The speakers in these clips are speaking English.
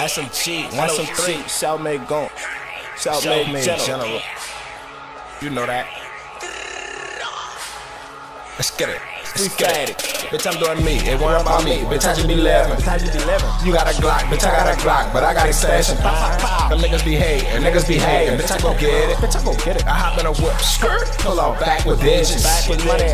SMG, 103, South May Gone, South May General. General. You know that. Let's get it. Let's get it. Bitch, I'm doing me. It worry about me. Bitch, I just be living. Bitch, I just be living. You got a Glock, bitch, I got a Glock, but I got extension. Them niggas be hating, niggas be hating. Bitch, I go get it. Bitch, I go get it. I hop in a whip, skirt, pull out back with digits. Back with money.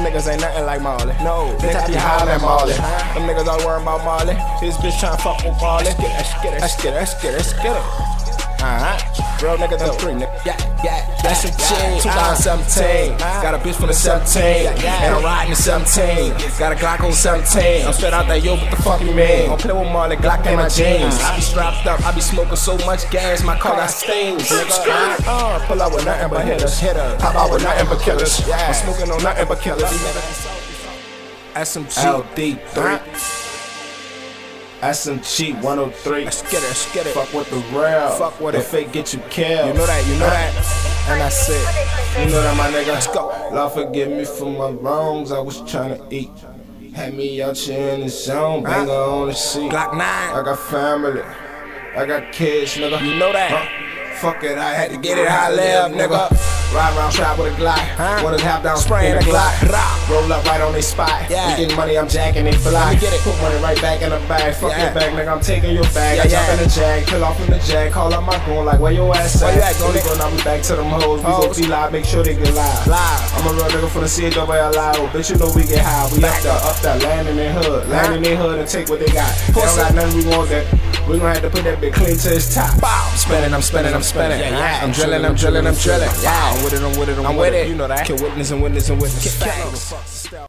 Them niggas ain't nothing like Marley. No, I be hollering at Marley. Them niggas all worrying about Marley. This bitch tryna fuck with Marley. Let's get it, let's get it, let's get it, let's get it, let's get it. Uh-huh. Real nigga though. Three, nigga. Yeah, yeah, that's some shit. 2017. Got a bitch from the 17. And I'm riding the 17. Got a Glock on 17. I'm straight out that yo, what the fuck you mean? Don't play with Marley, Glock in my jeans. I be strapped up, I be smoking so much gas, my car got stains. Nigga. Uh, pull out with nothing but hitters. Pop out with nothing but killers. Yeah. I'm smoking on nothing but killers. SMG LD3. SMG 103. Let's get it, let's get it. Fuck with the real. Fuck with the it. fake get you killed. You know that, you know that. And I said, you know that my nigga. Let's go. Lord forgive me for my wrongs. I was trying to eat. Had me out here in the zone, banger on the seat. Glock 9. I got family. I got kids, nigga. You know that. Huh? Fuck it, I had to get it I live, nigga. Ride around trap with a Glock. Huh? What is half down Spraying in a Glock. Roll up right on they spot. Yeah. We getting money, I'm jacking they fly. Get it. Put money right back in the bag. Fuck Yeah. your bag, nigga. I'm taking your bag. Yeah, I jump yeah. in the jag, kill off in the jag. Call up my goon like where your ass Where at? you at, go now, we back to them hoes. We go be live, make sure they get live. Live. I'm a real nigga for the city, don't lie. Oh, bitch, you know we get high. We up there, up there, land in their hood. Land in their hood and take what they got. They don't got nothing, we want that. We gonna have to put that bit clean to his top. Bow. I'm spinning, I'm spinning, I'm spinning. Yeah, yeah. I'm drilling, I'm drilling, I'm drilling. Yeah. I'm with it, I'm with it, I'm, I'm with with it. it. You know that. Kill witness and witness and witness. Facts.